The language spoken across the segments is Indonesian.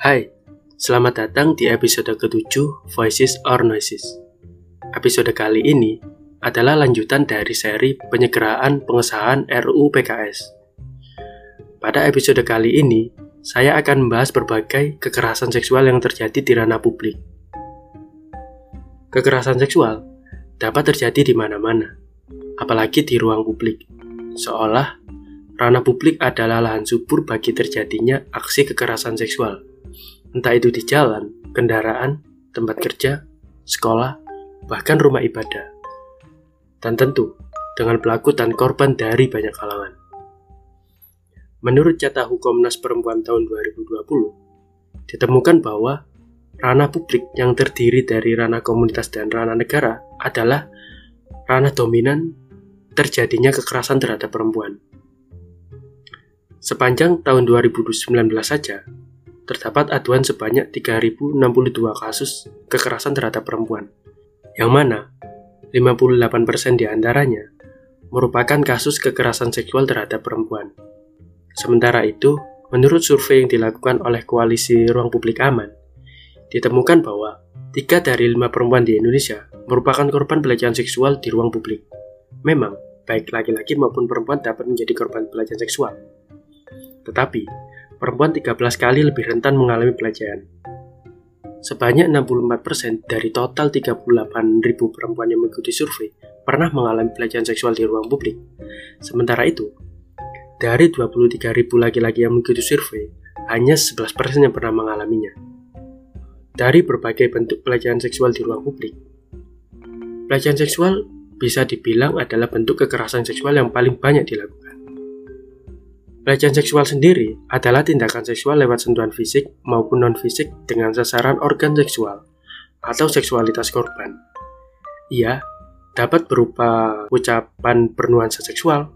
Hai, selamat datang di episode ke-7 Voices or Noises. Episode kali ini adalah lanjutan dari seri penyegeraan pengesahan RUU PKS. Pada episode kali ini, saya akan membahas berbagai kekerasan seksual yang terjadi di ranah publik. Kekerasan seksual dapat terjadi di mana-mana, apalagi di ruang publik, seolah ranah publik adalah lahan subur bagi terjadinya aksi kekerasan seksual entah itu di jalan, kendaraan, tempat kerja, sekolah, bahkan rumah ibadah. Dan tentu, dengan pelaku dan korban dari banyak kalangan. Menurut Cata Hukumnas Perempuan tahun 2020, ditemukan bahwa ranah publik yang terdiri dari ranah komunitas dan ranah negara adalah ranah dominan terjadinya kekerasan terhadap perempuan. Sepanjang tahun 2019 saja, terdapat aduan sebanyak 3.062 kasus kekerasan terhadap perempuan, yang mana 58% di antaranya merupakan kasus kekerasan seksual terhadap perempuan. Sementara itu, menurut survei yang dilakukan oleh Koalisi Ruang Publik Aman, ditemukan bahwa tiga dari lima perempuan di Indonesia merupakan korban pelecehan seksual di ruang publik. Memang, baik laki-laki maupun perempuan dapat menjadi korban pelecehan seksual. Tetapi, perempuan 13 kali lebih rentan mengalami pelecehan. Sebanyak 64% dari total 38.000 perempuan yang mengikuti survei pernah mengalami pelecehan seksual di ruang publik. Sementara itu, dari 23.000 laki-laki yang mengikuti survei, hanya 11% yang pernah mengalaminya. Dari berbagai bentuk pelecehan seksual di ruang publik, pelecehan seksual bisa dibilang adalah bentuk kekerasan seksual yang paling banyak dilakukan. Pelecehan seksual sendiri adalah tindakan seksual lewat sentuhan fisik maupun non-fisik dengan sasaran organ seksual atau seksualitas korban. Ia dapat berupa ucapan bernuansa seksual,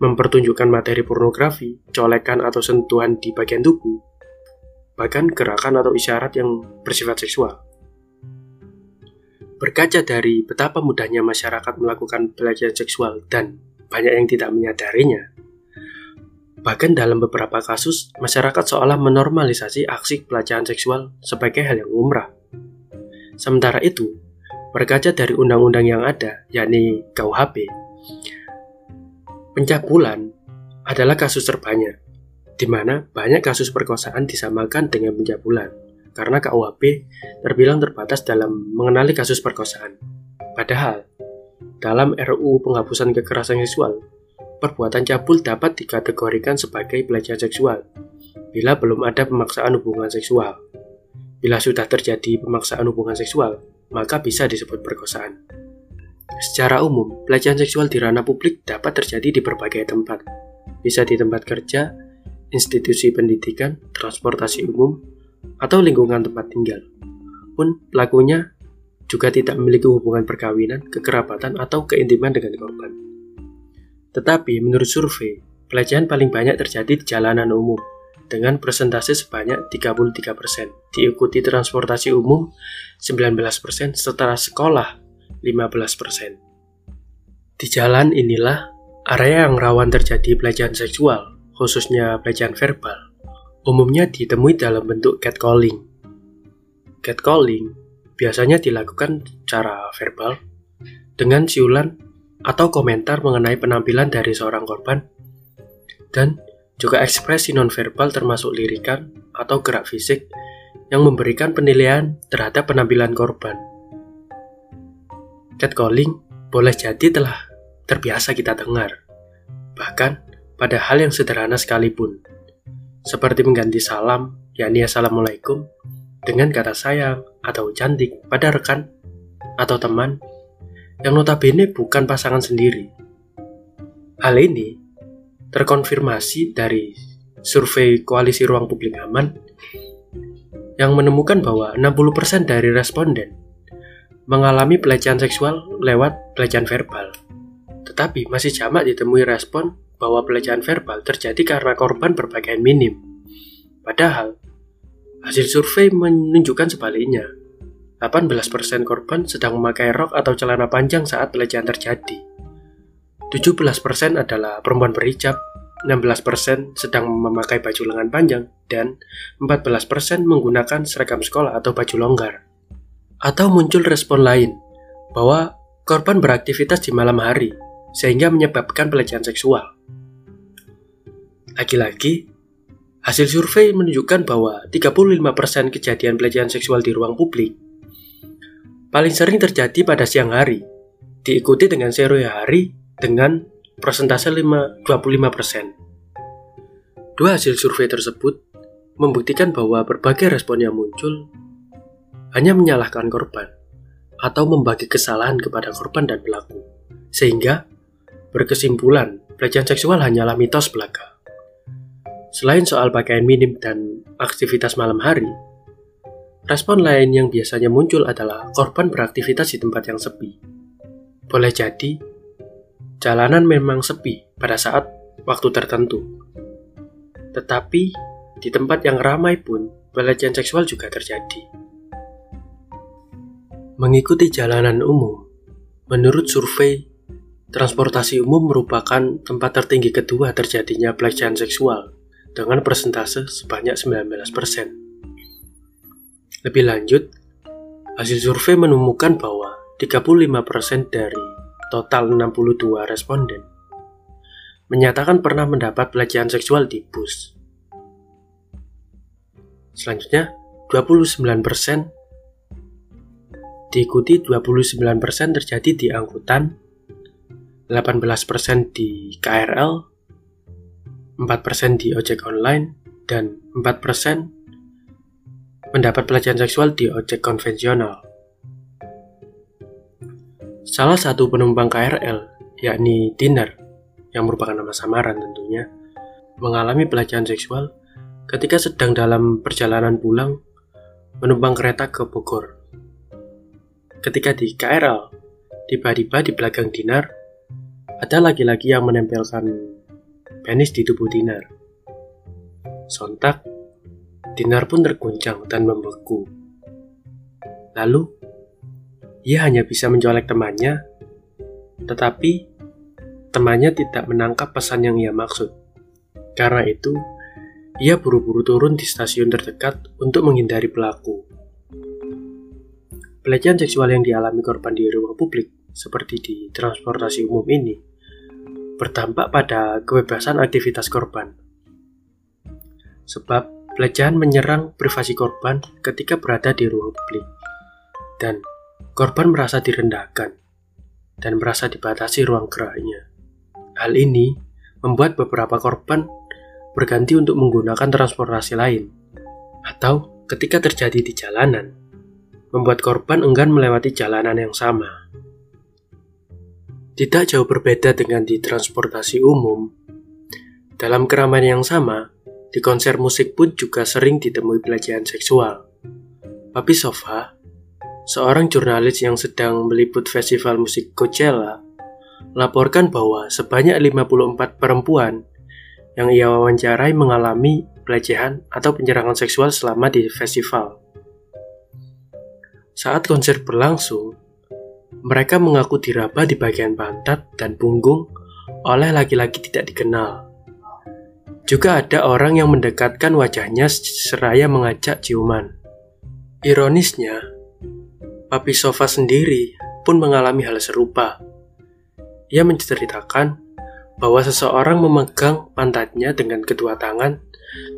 mempertunjukkan materi pornografi, colekan atau sentuhan di bagian tubuh, bahkan gerakan atau isyarat yang bersifat seksual. Berkaca dari betapa mudahnya masyarakat melakukan pelecehan seksual dan banyak yang tidak menyadarinya, Bahkan dalam beberapa kasus, masyarakat seolah menormalisasi aksi pelecehan seksual sebagai hal yang umrah. Sementara itu, berkaca dari undang-undang yang ada, yakni KUHP, pencabulan adalah kasus terbanyak, di mana banyak kasus perkosaan disamakan dengan pencabulan, karena KUHP terbilang terbatas dalam mengenali kasus perkosaan. Padahal, dalam RUU penghapusan kekerasan seksual perbuatan cabul dapat dikategorikan sebagai pelecehan seksual bila belum ada pemaksaan hubungan seksual. Bila sudah terjadi pemaksaan hubungan seksual, maka bisa disebut perkosaan. Secara umum, pelecehan seksual di ranah publik dapat terjadi di berbagai tempat. Bisa di tempat kerja, institusi pendidikan, transportasi umum, atau lingkungan tempat tinggal. Pun pelakunya juga tidak memiliki hubungan perkawinan, kekerabatan, atau keintiman dengan korban. Tetapi menurut survei, pelecehan paling banyak terjadi di jalanan umum dengan persentase sebanyak 33%, diikuti transportasi umum 19%, setelah sekolah 15%. Di jalan inilah area yang rawan terjadi pelecehan seksual, khususnya pelecehan verbal, umumnya ditemui dalam bentuk catcalling. Catcalling biasanya dilakukan secara verbal dengan siulan atau komentar mengenai penampilan dari seorang korban, dan juga ekspresi nonverbal termasuk lirikan atau gerak fisik yang memberikan penilaian terhadap penampilan korban. Catcalling boleh jadi telah terbiasa kita dengar, bahkan pada hal yang sederhana sekalipun, seperti mengganti salam, yakni Assalamualaikum, dengan kata sayang atau cantik pada rekan atau teman yang notabene bukan pasangan sendiri. Hal ini terkonfirmasi dari survei Koalisi Ruang Publik Aman yang menemukan bahwa 60% dari responden mengalami pelecehan seksual lewat pelecehan verbal. Tetapi masih jamak ditemui respon bahwa pelecehan verbal terjadi karena korban berpakaian minim. Padahal, hasil survei menunjukkan sebaliknya. 18% korban sedang memakai rok atau celana panjang saat pelecehan terjadi. 17% adalah perempuan berhijab 16% sedang memakai baju lengan panjang, dan 14% menggunakan seragam sekolah atau baju longgar. Atau muncul respon lain, bahwa korban beraktivitas di malam hari, sehingga menyebabkan pelecehan seksual. Lagi-lagi, hasil survei menunjukkan bahwa 35% kejadian pelecehan seksual di ruang publik paling sering terjadi pada siang hari, diikuti dengan sore hari dengan persentase 5, 25%. Dua hasil survei tersebut membuktikan bahwa berbagai respon yang muncul hanya menyalahkan korban atau membagi kesalahan kepada korban dan pelaku, sehingga berkesimpulan pelecehan seksual hanyalah mitos belaka. Selain soal pakaian minim dan aktivitas malam hari, respon lain yang biasanya muncul adalah korban beraktivitas di tempat yang sepi. Boleh jadi, jalanan memang sepi pada saat waktu tertentu. Tetapi, di tempat yang ramai pun, pelecehan seksual juga terjadi. Mengikuti jalanan umum, menurut survei, transportasi umum merupakan tempat tertinggi kedua terjadinya pelecehan seksual dengan persentase sebanyak 19%. Lebih lanjut, hasil survei menemukan bahwa 35% dari total 62 responden menyatakan pernah mendapat pelecehan seksual di bus. Selanjutnya, 29% diikuti 29% terjadi di angkutan, 18% di KRL, 4% di ojek online, dan 4% mendapat pelecehan seksual di ojek konvensional. Salah satu penumpang KRL, yakni Dinner, yang merupakan nama samaran tentunya, mengalami pelecehan seksual ketika sedang dalam perjalanan pulang menumpang kereta ke Bogor. Ketika di KRL, tiba-tiba di belakang Dinar, ada laki-laki yang menempelkan penis di tubuh Dinar. Sontak, Dinar pun terguncang dan membeku. Lalu, ia hanya bisa mencolek temannya, tetapi temannya tidak menangkap pesan yang ia maksud. Karena itu, ia buru-buru turun di stasiun terdekat untuk menghindari pelaku. Pelecehan seksual yang dialami korban di ruang publik, seperti di transportasi umum ini, berdampak pada kebebasan aktivitas korban. Sebab pelecehan menyerang privasi korban ketika berada di ruang publik, dan korban merasa direndahkan dan merasa dibatasi ruang geraknya. Hal ini membuat beberapa korban berganti untuk menggunakan transportasi lain, atau ketika terjadi di jalanan, membuat korban enggan melewati jalanan yang sama. Tidak jauh berbeda dengan di transportasi umum, dalam keramaian yang sama, di konser musik pun juga sering ditemui pelecehan seksual. Papi Sofa, seorang jurnalis yang sedang meliput festival musik Coachella, laporkan bahwa sebanyak 54 perempuan yang ia wawancarai mengalami pelecehan atau penyerangan seksual selama di festival. Saat konser berlangsung, mereka mengaku diraba di bagian pantat dan punggung oleh laki-laki tidak dikenal. Juga ada orang yang mendekatkan wajahnya seraya mengajak ciuman. Ironisnya, Papi Sofa sendiri pun mengalami hal serupa. Ia menceritakan bahwa seseorang memegang pantatnya dengan kedua tangan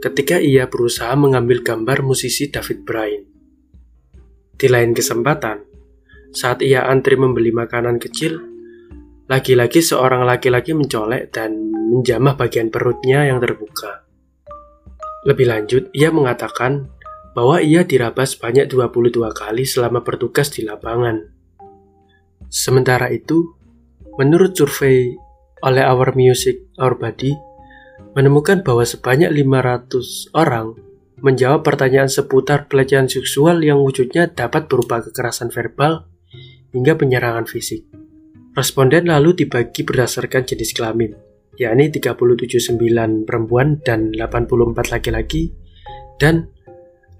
ketika ia berusaha mengambil gambar musisi David Bryan. Di lain kesempatan, saat ia antri membeli makanan kecil, lagi-lagi seorang laki-laki mencolek dan menjamah bagian perutnya yang terbuka. Lebih lanjut, ia mengatakan bahwa ia diraba sebanyak 22 kali selama bertugas di lapangan. Sementara itu, menurut survei oleh Our Music Our Body, menemukan bahwa sebanyak 500 orang menjawab pertanyaan seputar pelecehan seksual yang wujudnya dapat berupa kekerasan verbal hingga penyerangan fisik. Responden lalu dibagi berdasarkan jenis kelamin, yakni 37,9 perempuan dan 84 laki-laki, dan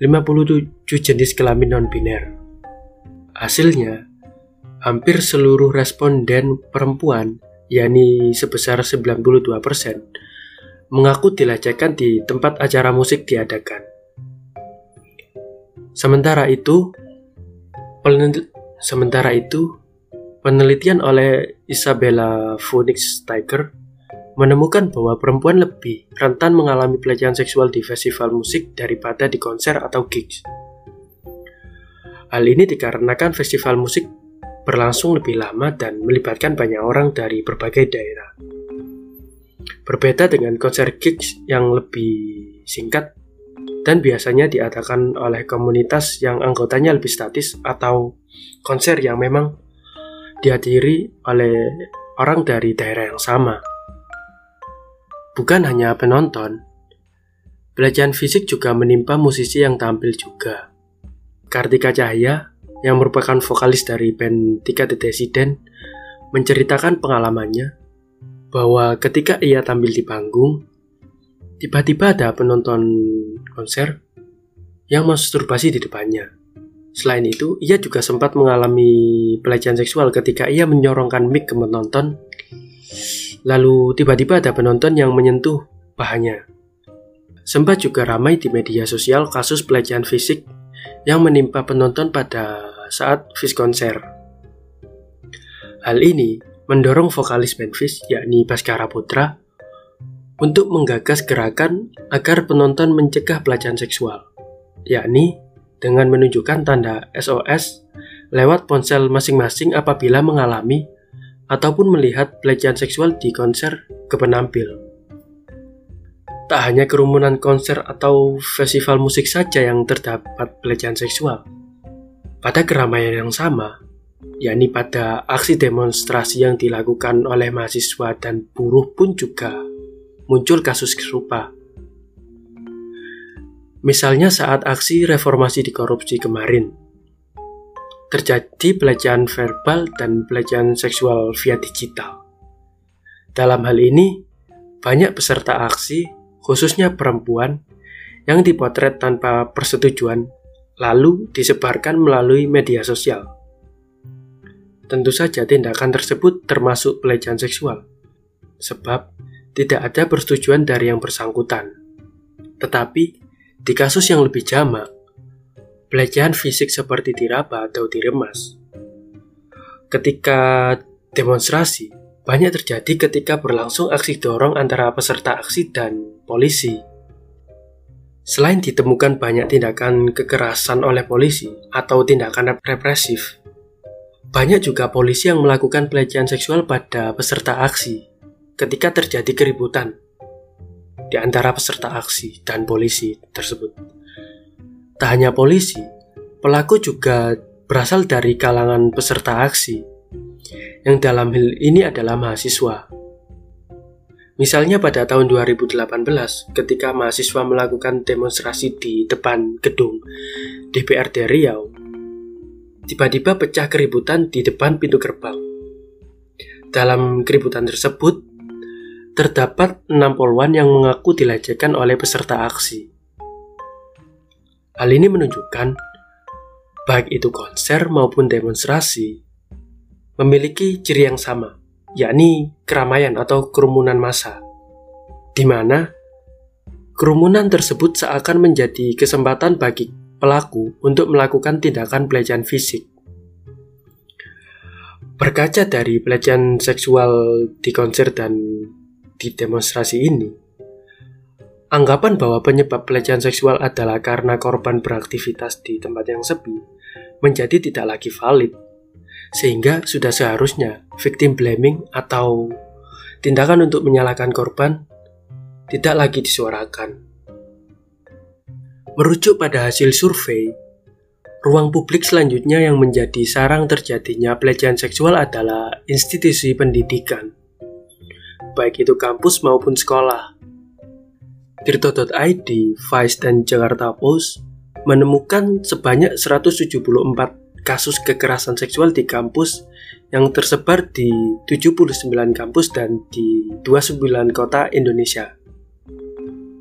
57 jenis kelamin non-biner. Hasilnya, hampir seluruh responden perempuan, yakni sebesar 92%, mengaku dilecehkan di tempat acara musik diadakan. Sementara itu, sementara itu, penelitian oleh Isabella Phoenix Tiger menemukan bahwa perempuan lebih rentan mengalami pelecehan seksual di festival musik daripada di konser atau gigs. Hal ini dikarenakan festival musik berlangsung lebih lama dan melibatkan banyak orang dari berbagai daerah. Berbeda dengan konser gigs yang lebih singkat dan biasanya diadakan oleh komunitas yang anggotanya lebih statis atau konser yang memang dihadiri oleh orang dari daerah yang sama. Bukan hanya penonton, pelecehan fisik juga menimpa musisi yang tampil juga. Kartika Cahya, yang merupakan vokalis dari band Tiga Desiden, menceritakan pengalamannya bahwa ketika ia tampil di panggung, tiba-tiba ada penonton konser yang masturbasi di depannya. Selain itu, ia juga sempat mengalami pelecehan seksual ketika ia menyorongkan mic ke penonton Lalu tiba-tiba ada penonton yang menyentuh pahanya. Sempat juga ramai di media sosial kasus pelecehan fisik yang menimpa penonton pada saat Fish konser. Hal ini mendorong vokalis band Fish yakni Baskara Putra untuk menggagas gerakan agar penonton mencegah pelecehan seksual, yakni dengan menunjukkan tanda SOS lewat ponsel masing-masing apabila mengalami ataupun melihat pelecehan seksual di konser ke penampil. Tak hanya kerumunan konser atau festival musik saja yang terdapat pelecehan seksual. Pada keramaian yang sama, yakni pada aksi demonstrasi yang dilakukan oleh mahasiswa dan buruh pun juga muncul kasus serupa. Misalnya saat aksi reformasi di korupsi kemarin, terjadi pelecehan verbal dan pelecehan seksual via digital. Dalam hal ini, banyak peserta aksi, khususnya perempuan, yang dipotret tanpa persetujuan, lalu disebarkan melalui media sosial. Tentu saja tindakan tersebut termasuk pelecehan seksual, sebab tidak ada persetujuan dari yang bersangkutan. Tetapi, di kasus yang lebih jamak, pelecehan fisik seperti diraba atau diremas. Ketika demonstrasi, banyak terjadi ketika berlangsung aksi dorong antara peserta aksi dan polisi. Selain ditemukan banyak tindakan kekerasan oleh polisi atau tindakan represif, banyak juga polisi yang melakukan pelecehan seksual pada peserta aksi ketika terjadi keributan di antara peserta aksi dan polisi tersebut. Tak hanya polisi, pelaku juga berasal dari kalangan peserta aksi, yang dalam hal ini adalah mahasiswa. Misalnya pada tahun 2018, ketika mahasiswa melakukan demonstrasi di depan gedung DPRD Riau, tiba-tiba pecah keributan di depan pintu gerbang. Dalam keributan tersebut, terdapat enam poluan yang mengaku dilecehkan oleh peserta aksi. Hal ini menunjukkan baik itu konser maupun demonstrasi memiliki ciri yang sama, yakni keramaian atau kerumunan massa, di mana kerumunan tersebut seakan menjadi kesempatan bagi pelaku untuk melakukan tindakan pelecehan fisik. Berkaca dari pelecehan seksual di konser dan di demonstrasi ini, Anggapan bahwa penyebab pelecehan seksual adalah karena korban beraktivitas di tempat yang sepi menjadi tidak lagi valid, sehingga sudah seharusnya victim blaming atau tindakan untuk menyalahkan korban tidak lagi disuarakan. Merujuk pada hasil survei, ruang publik selanjutnya yang menjadi sarang terjadinya pelecehan seksual adalah institusi pendidikan, baik itu kampus maupun sekolah Tirto.id, Vice, dan Jakarta Post menemukan sebanyak 174 kasus kekerasan seksual di kampus yang tersebar di 79 kampus dan di 29 kota Indonesia.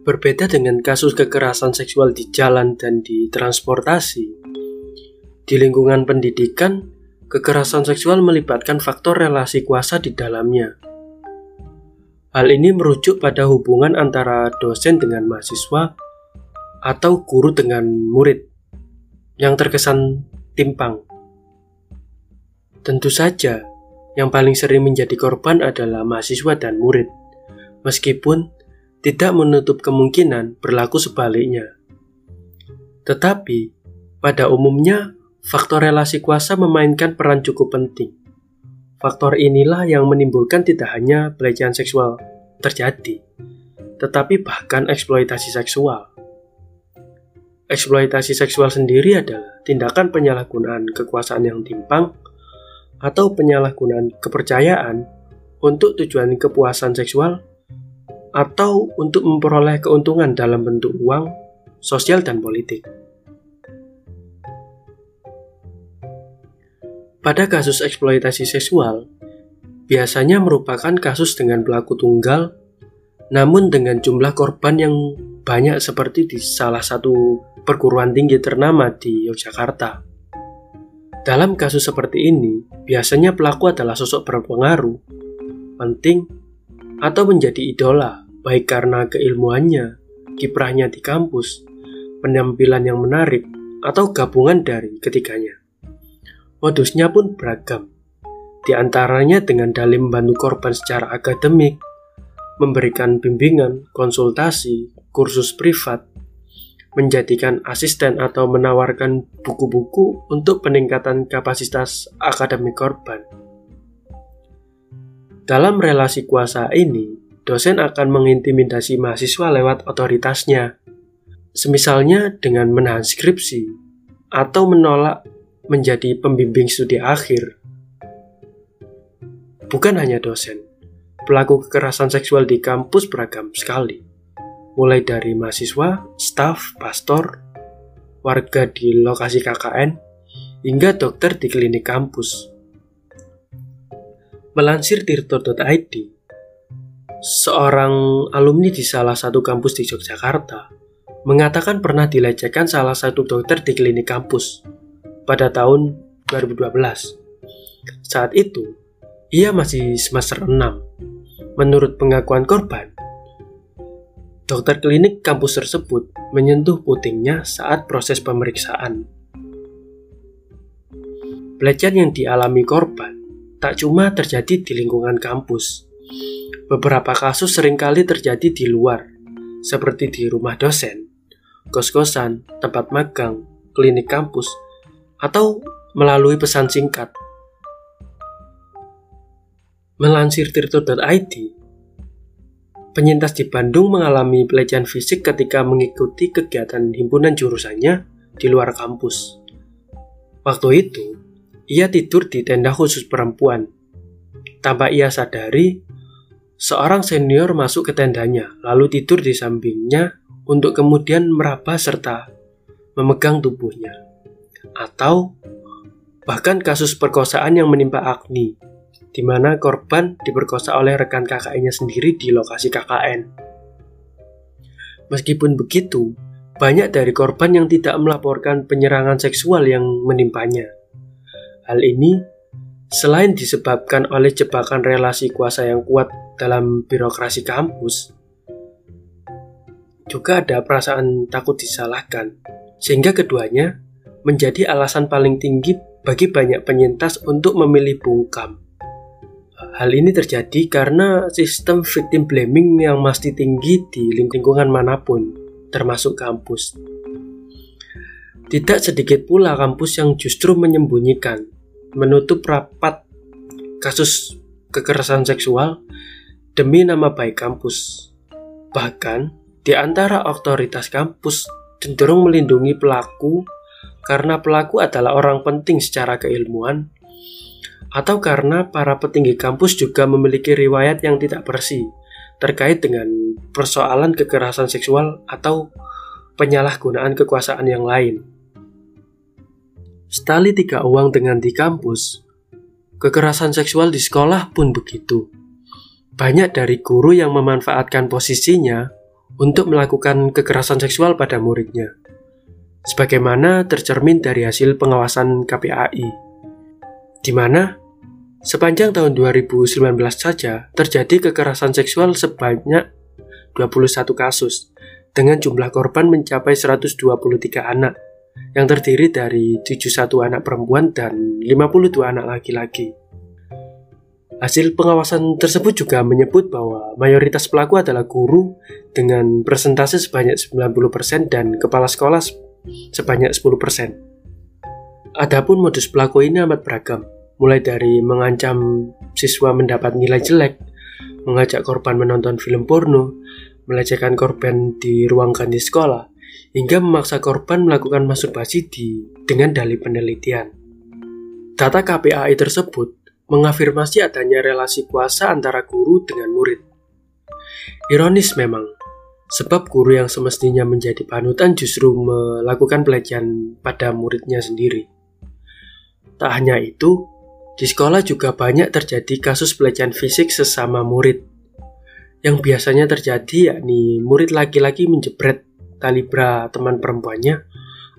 Berbeda dengan kasus kekerasan seksual di jalan dan di transportasi, di lingkungan pendidikan, kekerasan seksual melibatkan faktor relasi kuasa di dalamnya. Hal ini merujuk pada hubungan antara dosen dengan mahasiswa atau guru dengan murid yang terkesan timpang. Tentu saja, yang paling sering menjadi korban adalah mahasiswa dan murid, meskipun tidak menutup kemungkinan berlaku sebaliknya. Tetapi, pada umumnya, faktor relasi kuasa memainkan peran cukup penting. Faktor inilah yang menimbulkan tidak hanya pelecehan seksual terjadi, tetapi bahkan eksploitasi seksual. Eksploitasi seksual sendiri adalah tindakan penyalahgunaan kekuasaan yang timpang atau penyalahgunaan kepercayaan untuk tujuan kepuasan seksual atau untuk memperoleh keuntungan dalam bentuk uang, sosial, dan politik. Pada kasus eksploitasi seksual, biasanya merupakan kasus dengan pelaku tunggal, namun dengan jumlah korban yang banyak seperti di salah satu perguruan tinggi ternama di Yogyakarta. Dalam kasus seperti ini, biasanya pelaku adalah sosok berpengaruh, penting, atau menjadi idola, baik karena keilmuannya, kiprahnya di kampus, penampilan yang menarik, atau gabungan dari ketiganya. Modusnya pun beragam, di antaranya dengan dalih membantu korban secara akademik, memberikan bimbingan, konsultasi, kursus privat, menjadikan asisten atau menawarkan buku-buku untuk peningkatan kapasitas akademik korban. Dalam relasi kuasa ini, dosen akan mengintimidasi mahasiswa lewat otoritasnya, semisalnya dengan menahan skripsi atau menolak menjadi pembimbing studi akhir. Bukan hanya dosen, pelaku kekerasan seksual di kampus beragam sekali mulai dari mahasiswa, staf, pastor, warga di lokasi KKN, hingga dokter di klinik kampus. Melansir tirto.id, seorang alumni di salah satu kampus di Yogyakarta mengatakan pernah dilecehkan salah satu dokter di klinik kampus pada tahun 2012. Saat itu, ia masih semester 6. Menurut pengakuan korban, Dokter klinik kampus tersebut menyentuh putingnya saat proses pemeriksaan. Pelecehan yang dialami korban tak cuma terjadi di lingkungan kampus. Beberapa kasus sering kali terjadi di luar, seperti di rumah dosen, kos-kosan, tempat magang, klinik kampus, atau melalui pesan singkat. Melansir tirto.id, Penyintas di Bandung mengalami pelecehan fisik ketika mengikuti kegiatan himpunan jurusannya di luar kampus. Waktu itu, ia tidur di tenda khusus perempuan. Tanpa ia sadari, seorang senior masuk ke tendanya, lalu tidur di sampingnya untuk kemudian meraba serta memegang tubuhnya. Atau bahkan kasus perkosaan yang menimpa Agni di mana korban diperkosa oleh rekan KKN-nya sendiri di lokasi KKN. Meskipun begitu, banyak dari korban yang tidak melaporkan penyerangan seksual yang menimpanya. Hal ini selain disebabkan oleh jebakan relasi kuasa yang kuat dalam birokrasi kampus, juga ada perasaan takut disalahkan, sehingga keduanya menjadi alasan paling tinggi bagi banyak penyintas untuk memilih bungkam. Hal ini terjadi karena sistem victim blaming yang masih tinggi di lingkungan mana pun, termasuk kampus. Tidak sedikit pula kampus yang justru menyembunyikan, menutup rapat kasus kekerasan seksual demi nama baik kampus. Bahkan, di antara otoritas kampus cenderung melindungi pelaku karena pelaku adalah orang penting secara keilmuan atau karena para petinggi kampus juga memiliki riwayat yang tidak bersih terkait dengan persoalan kekerasan seksual atau penyalahgunaan kekuasaan yang lain. Setali tiga uang dengan di kampus, kekerasan seksual di sekolah pun begitu. Banyak dari guru yang memanfaatkan posisinya untuk melakukan kekerasan seksual pada muridnya. Sebagaimana tercermin dari hasil pengawasan KPAI di mana Sepanjang tahun 2019 saja terjadi kekerasan seksual sebanyak 21 kasus dengan jumlah korban mencapai 123 anak yang terdiri dari 71 anak perempuan dan 52 anak laki-laki. Hasil pengawasan tersebut juga menyebut bahwa mayoritas pelaku adalah guru dengan persentase sebanyak 90% dan kepala sekolah sebanyak 10%. Adapun modus pelaku ini amat beragam, mulai dari mengancam siswa mendapat nilai jelek, mengajak korban menonton film porno, melecehkan korban di ruang ganti sekolah, hingga memaksa korban melakukan masturbasi di dengan dalih penelitian. Data KPAI tersebut mengafirmasi adanya relasi kuasa antara guru dengan murid. Ironis memang, sebab guru yang semestinya menjadi panutan justru melakukan pelecehan pada muridnya sendiri. Tak hanya itu, di sekolah juga banyak terjadi kasus pelecehan fisik sesama murid. Yang biasanya terjadi yakni murid laki-laki menjebret tali bra teman perempuannya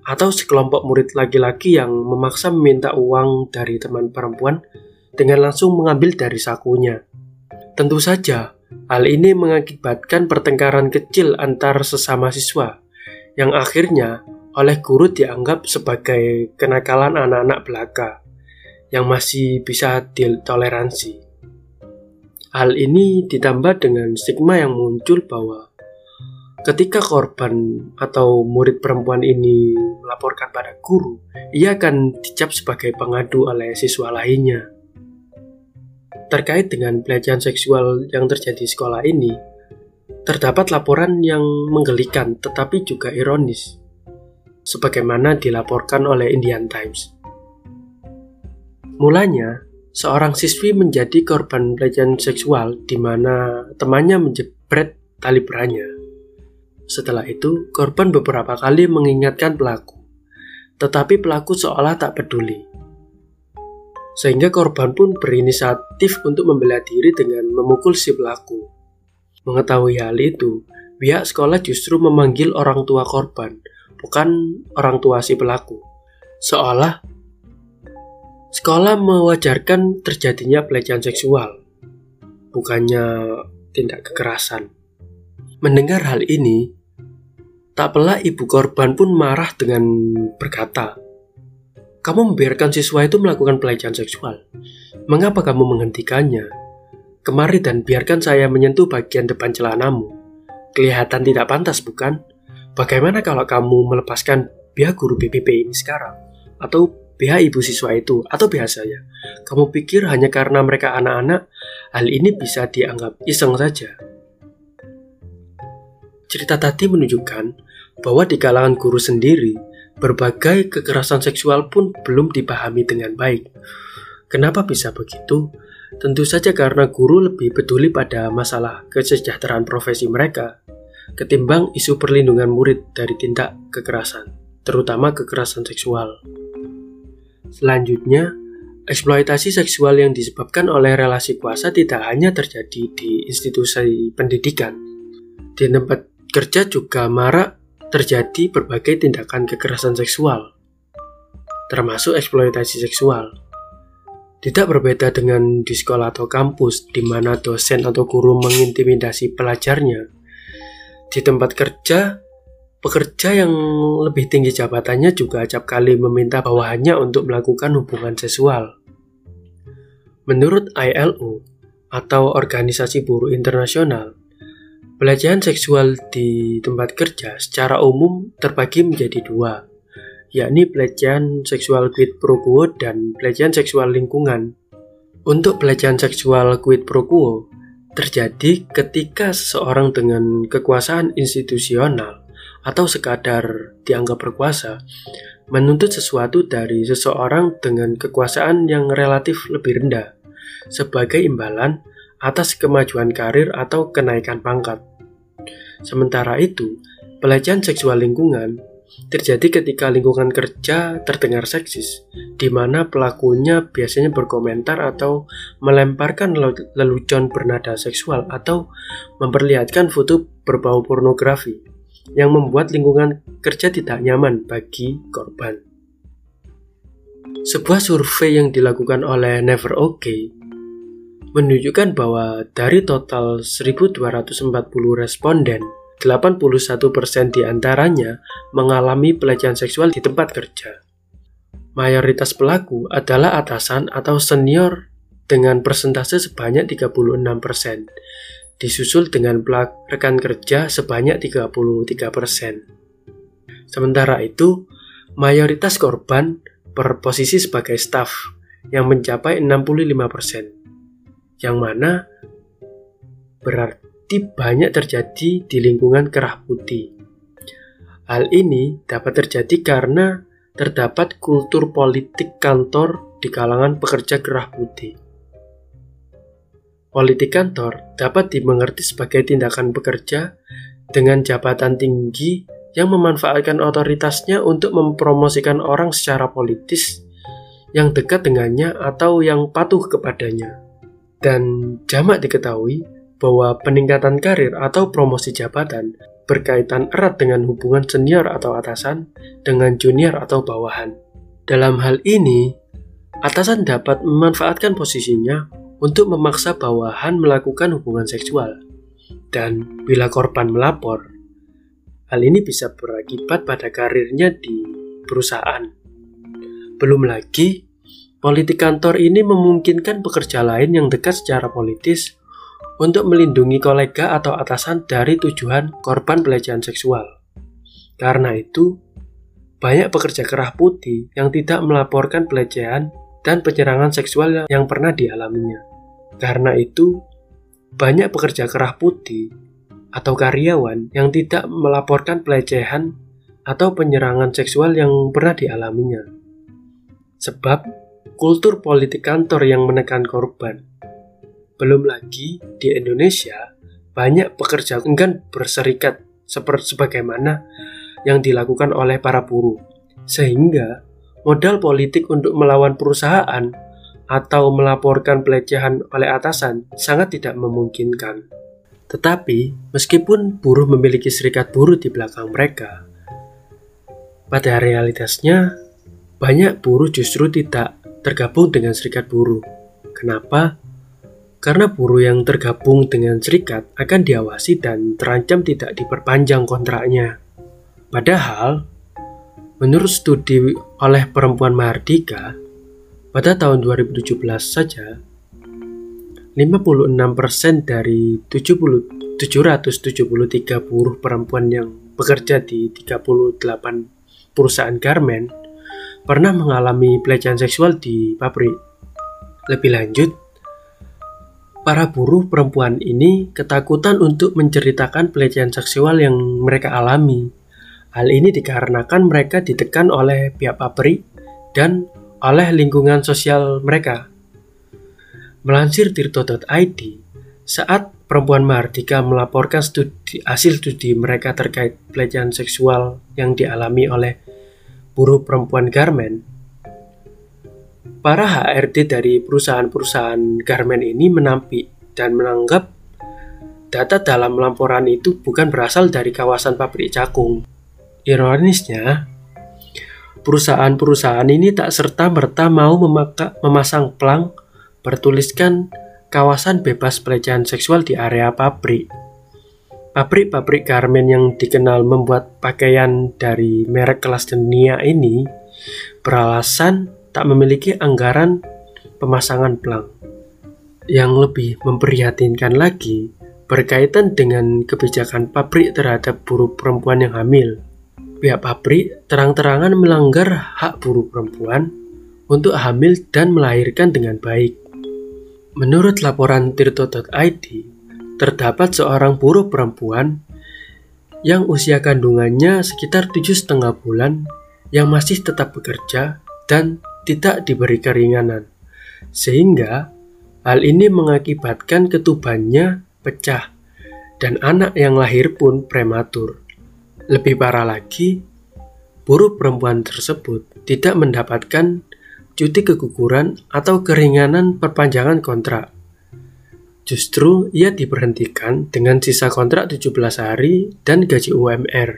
atau sekelompok murid laki-laki yang memaksa meminta uang dari teman perempuan dengan langsung mengambil dari sakunya. Tentu saja, hal ini mengakibatkan pertengkaran kecil antar sesama siswa, yang akhirnya oleh guru dianggap sebagai kenakalan anak-anak belaka yang masih bisa ditoleransi. Hal ini ditambah dengan stigma yang muncul bahwa ketika korban atau murid perempuan ini melaporkan pada guru, ia akan dicap sebagai pengadu oleh siswa lainnya. Terkait dengan pelecehan seksual yang terjadi di sekolah ini, terdapat laporan yang menggelikan tetapi juga ironis, sebagaimana dilaporkan oleh Indian Times. Mulanya, seorang siswi menjadi korban pelecehan seksual di mana temannya menjebret tali beranya. Setelah itu, korban beberapa kali mengingatkan pelaku, tetapi pelaku seolah tak peduli sehingga korban pun berinisiatif untuk membela diri dengan memukul si pelaku. Mengetahui hal itu, pihak sekolah justru memanggil orang tua korban, bukan orang tua si pelaku. Seolah sekolah mewajarkan terjadinya pelecehan seksual, bukannya tindak kekerasan. Mendengar hal ini, tak pelak ibu korban pun marah dengan berkata, kamu membiarkan siswa itu melakukan pelecehan seksual. Mengapa kamu menghentikannya? Kemari dan biarkan saya menyentuh bagian depan celanamu. Kelihatan tidak pantas, bukan? Bagaimana kalau kamu melepaskan pihak guru BPP ini sekarang? Atau pihak ibu siswa itu? Atau biasanya? Kamu pikir hanya karena mereka anak-anak, hal ini bisa dianggap iseng saja? Cerita tadi menunjukkan bahwa di kalangan guru sendiri, berbagai kekerasan seksual pun belum dipahami dengan baik. Kenapa bisa begitu? Tentu saja karena guru lebih peduli pada masalah kesejahteraan profesi mereka ketimbang isu perlindungan murid dari tindak kekerasan, terutama kekerasan seksual. Selanjutnya, eksploitasi seksual yang disebabkan oleh relasi kuasa tidak hanya terjadi di institusi pendidikan. Di tempat kerja juga marak terjadi berbagai tindakan kekerasan seksual, termasuk eksploitasi seksual. Tidak berbeda dengan di sekolah atau kampus, di mana dosen atau guru mengintimidasi pelajarnya. Di tempat kerja, pekerja yang lebih tinggi jabatannya juga acap kali meminta bawahannya untuk melakukan hubungan seksual. Menurut ILO, atau Organisasi Buruh Internasional, Pelecehan seksual di tempat kerja secara umum terbagi menjadi dua, yakni pelecehan seksual quid pro quo dan pelecehan seksual lingkungan. Untuk pelecehan seksual quid pro quo terjadi ketika seseorang dengan kekuasaan institusional atau sekadar dianggap berkuasa menuntut sesuatu dari seseorang dengan kekuasaan yang relatif lebih rendah sebagai imbalan atas kemajuan karir atau kenaikan pangkat. Sementara itu, pelecehan seksual lingkungan terjadi ketika lingkungan kerja terdengar seksis, di mana pelakunya biasanya berkomentar atau melemparkan lelucon bernada seksual atau memperlihatkan foto berbau pornografi yang membuat lingkungan kerja tidak nyaman bagi korban. Sebuah survei yang dilakukan oleh Never OK menunjukkan bahwa dari total 1240 responden, 81% di antaranya mengalami pelecehan seksual di tempat kerja. Mayoritas pelaku adalah atasan atau senior dengan persentase sebanyak 36%, disusul dengan rekan kerja sebanyak 33%. Sementara itu, mayoritas korban berposisi sebagai staf yang mencapai 65% yang mana berarti banyak terjadi di lingkungan kerah putih. Hal ini dapat terjadi karena terdapat kultur politik kantor di kalangan pekerja kerah putih. Politik kantor dapat dimengerti sebagai tindakan pekerja dengan jabatan tinggi yang memanfaatkan otoritasnya untuk mempromosikan orang secara politis yang dekat dengannya atau yang patuh kepadanya. Dan jamak diketahui bahwa peningkatan karir atau promosi jabatan berkaitan erat dengan hubungan senior atau atasan dengan junior atau bawahan. Dalam hal ini, atasan dapat memanfaatkan posisinya untuk memaksa bawahan melakukan hubungan seksual. Dan bila korban melapor, hal ini bisa berakibat pada karirnya di perusahaan. Belum lagi, Politik kantor ini memungkinkan pekerja lain yang dekat secara politis untuk melindungi kolega atau atasan dari tujuan korban pelecehan seksual. Karena itu, banyak pekerja kerah putih yang tidak melaporkan pelecehan dan penyerangan seksual yang pernah dialaminya. Karena itu, banyak pekerja kerah putih atau karyawan yang tidak melaporkan pelecehan atau penyerangan seksual yang pernah dialaminya. Sebab kultur politik kantor yang menekan korban. Belum lagi di Indonesia, banyak pekerja enggan berserikat seperti sebagaimana yang dilakukan oleh para buruh. Sehingga modal politik untuk melawan perusahaan atau melaporkan pelecehan oleh atasan sangat tidak memungkinkan. Tetapi, meskipun buruh memiliki serikat buruh di belakang mereka, pada realitasnya banyak buruh justru tidak tergabung dengan serikat buruh. Kenapa? Karena buruh yang tergabung dengan serikat akan diawasi dan terancam tidak diperpanjang kontraknya. Padahal, menurut studi oleh Perempuan Mahardika, pada tahun 2017 saja, 56% dari 70, 773 buruh perempuan yang bekerja di 38 perusahaan garment pernah mengalami pelecehan seksual di pabrik. Lebih lanjut, para buruh perempuan ini ketakutan untuk menceritakan pelecehan seksual yang mereka alami. Hal ini dikarenakan mereka ditekan oleh pihak pabrik dan oleh lingkungan sosial mereka. Melansir tirto.id, saat perempuan Mardika melaporkan studi, hasil studi mereka terkait pelecehan seksual yang dialami oleh buruh perempuan garmen, para HRD dari perusahaan-perusahaan garmen ini menampik dan menanggap data dalam laporan itu bukan berasal dari kawasan pabrik cakung. Ironisnya, perusahaan-perusahaan ini tak serta-merta mau memaka, memasang pelang bertuliskan kawasan bebas pelecehan seksual di area pabrik. Pabrik-pabrik garmen yang dikenal membuat pakaian dari merek kelas dunia ini beralasan tak memiliki anggaran pemasangan pelang. Yang lebih memprihatinkan lagi berkaitan dengan kebijakan pabrik terhadap buruh perempuan yang hamil. Pihak pabrik terang-terangan melanggar hak buruh perempuan untuk hamil dan melahirkan dengan baik. Menurut laporan tirto.id, terdapat seorang buruh perempuan yang usia kandungannya sekitar tujuh setengah bulan yang masih tetap bekerja dan tidak diberi keringanan. Sehingga hal ini mengakibatkan ketubannya pecah dan anak yang lahir pun prematur. Lebih parah lagi, buruh perempuan tersebut tidak mendapatkan cuti keguguran atau keringanan perpanjangan kontrak Justru ia diberhentikan dengan sisa kontrak 17 hari dan gaji UMR.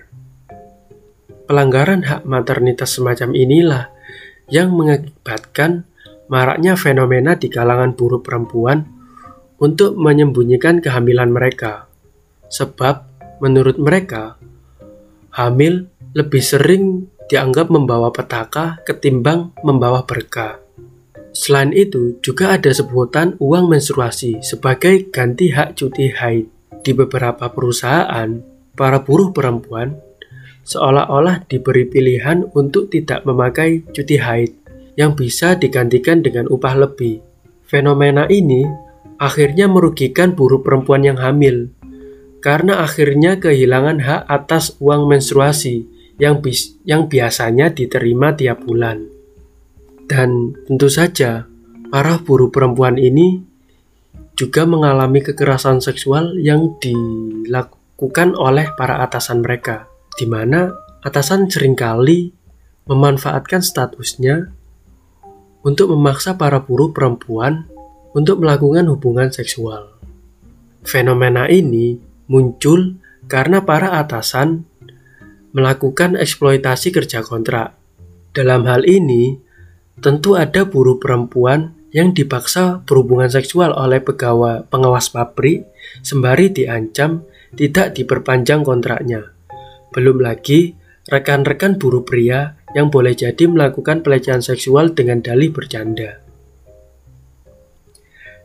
Pelanggaran hak maternitas semacam inilah yang mengakibatkan maraknya fenomena di kalangan buruh perempuan untuk menyembunyikan kehamilan mereka. Sebab menurut mereka, hamil lebih sering dianggap membawa petaka ketimbang membawa berkah. Selain itu, juga ada sebutan uang menstruasi sebagai ganti hak cuti haid. Di beberapa perusahaan, para buruh perempuan seolah-olah diberi pilihan untuk tidak memakai cuti haid yang bisa digantikan dengan upah lebih. Fenomena ini akhirnya merugikan buruh perempuan yang hamil karena akhirnya kehilangan hak atas uang menstruasi yang, bis, yang biasanya diterima tiap bulan. Dan tentu saja, para buruh perempuan ini juga mengalami kekerasan seksual yang dilakukan oleh para atasan mereka, di mana atasan sering kali memanfaatkan statusnya untuk memaksa para buruh perempuan untuk melakukan hubungan seksual. Fenomena ini muncul karena para atasan melakukan eksploitasi kerja kontrak. Dalam hal ini, tentu ada buruh perempuan yang dipaksa berhubungan seksual oleh pegawai pengawas pabrik sembari diancam tidak diperpanjang kontraknya. Belum lagi rekan-rekan buruh pria yang boleh jadi melakukan pelecehan seksual dengan dalih bercanda.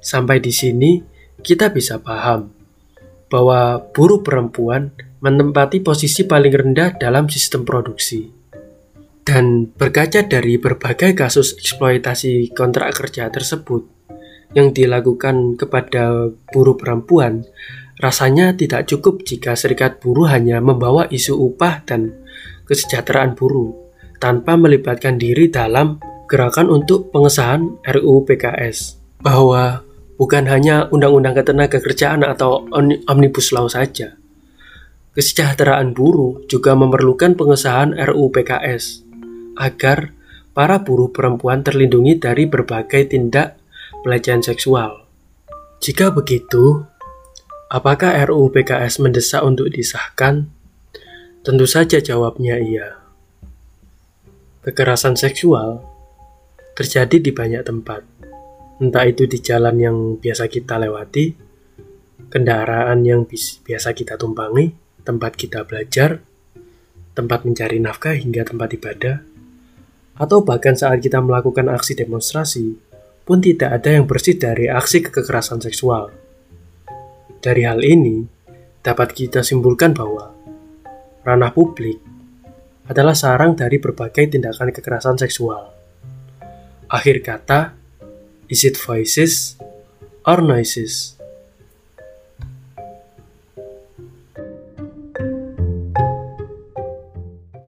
Sampai di sini, kita bisa paham bahwa buruh perempuan menempati posisi paling rendah dalam sistem produksi. Dan berkaca dari berbagai kasus eksploitasi kontrak kerja tersebut yang dilakukan kepada buruh perempuan, rasanya tidak cukup jika serikat buruh hanya membawa isu upah dan kesejahteraan buruh tanpa melibatkan diri dalam gerakan untuk pengesahan RUU PKS. Bahwa bukan hanya undang-undang ketenaga kerjaan atau omnibus law saja. Kesejahteraan buruh juga memerlukan pengesahan RUU PKS agar para buruh perempuan terlindungi dari berbagai tindak pelecehan seksual. Jika begitu, apakah RUU PKS mendesak untuk disahkan? Tentu saja jawabnya iya. Kekerasan seksual terjadi di banyak tempat entah itu di jalan yang biasa kita lewati, kendaraan yang biasa kita tumpangi, tempat kita belajar, tempat mencari nafkah hingga tempat ibadah, atau bahkan saat kita melakukan aksi demonstrasi, pun tidak ada yang bersih dari aksi kekerasan seksual. Dari hal ini, dapat kita simpulkan bahwa ranah publik adalah sarang dari berbagai tindakan kekerasan seksual. Akhir kata, Is it voices or noises?